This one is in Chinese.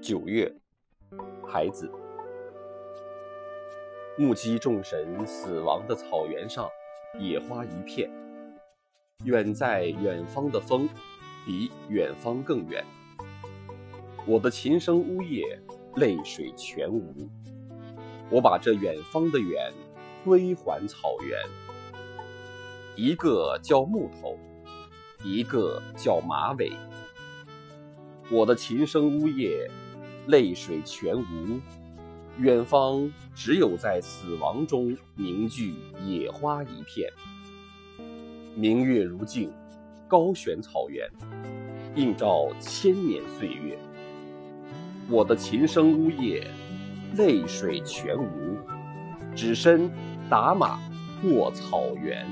九月，孩子，目击众神死亡的草原上，野花一片。远在远方的风，比远方更远。我的琴声呜咽，泪水全无。我把这远方的远归还草原。一个叫木头，一个叫马尾。我的琴声呜咽，泪水全无。远方只有在死亡中凝聚野花一片。明月如镜，高悬草原，映照千年岁月。我的琴声呜咽，泪水全无。只身打马过草原。